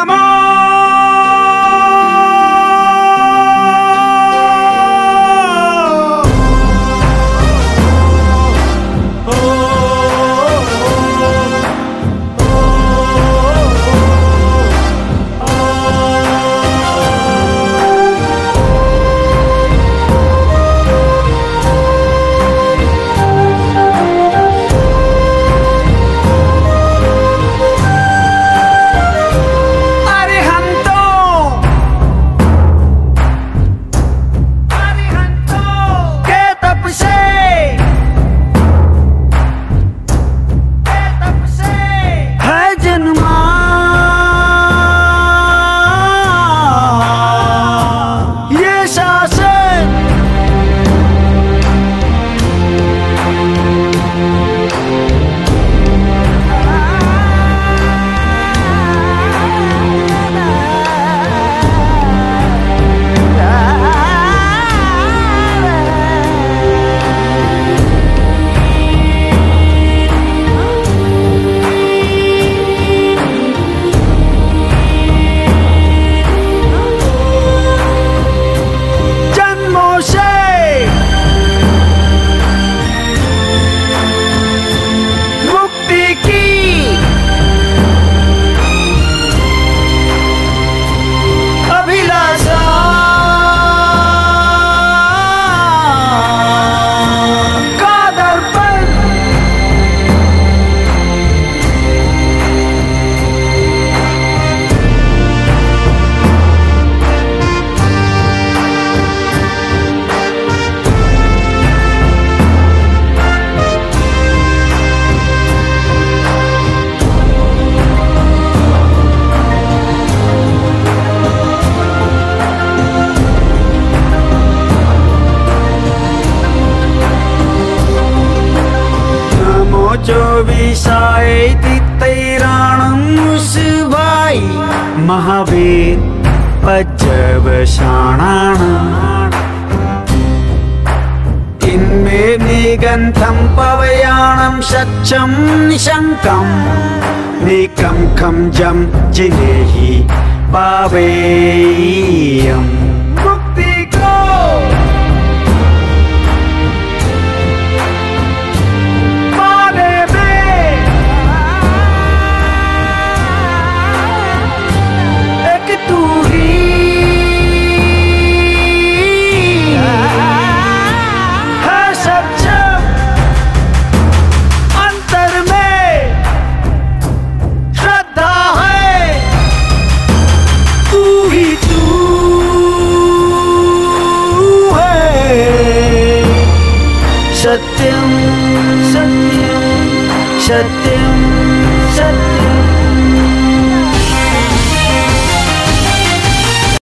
amor. पञ्चविशायति तैराणं महावीर पज्जवशाणाम् इन्मे निगन्धं पवयाणं शच्छं निशङ्कम् निकं खं जं जिनेहि पावेयम् सत्यम सत्यम सत्यम सत्यम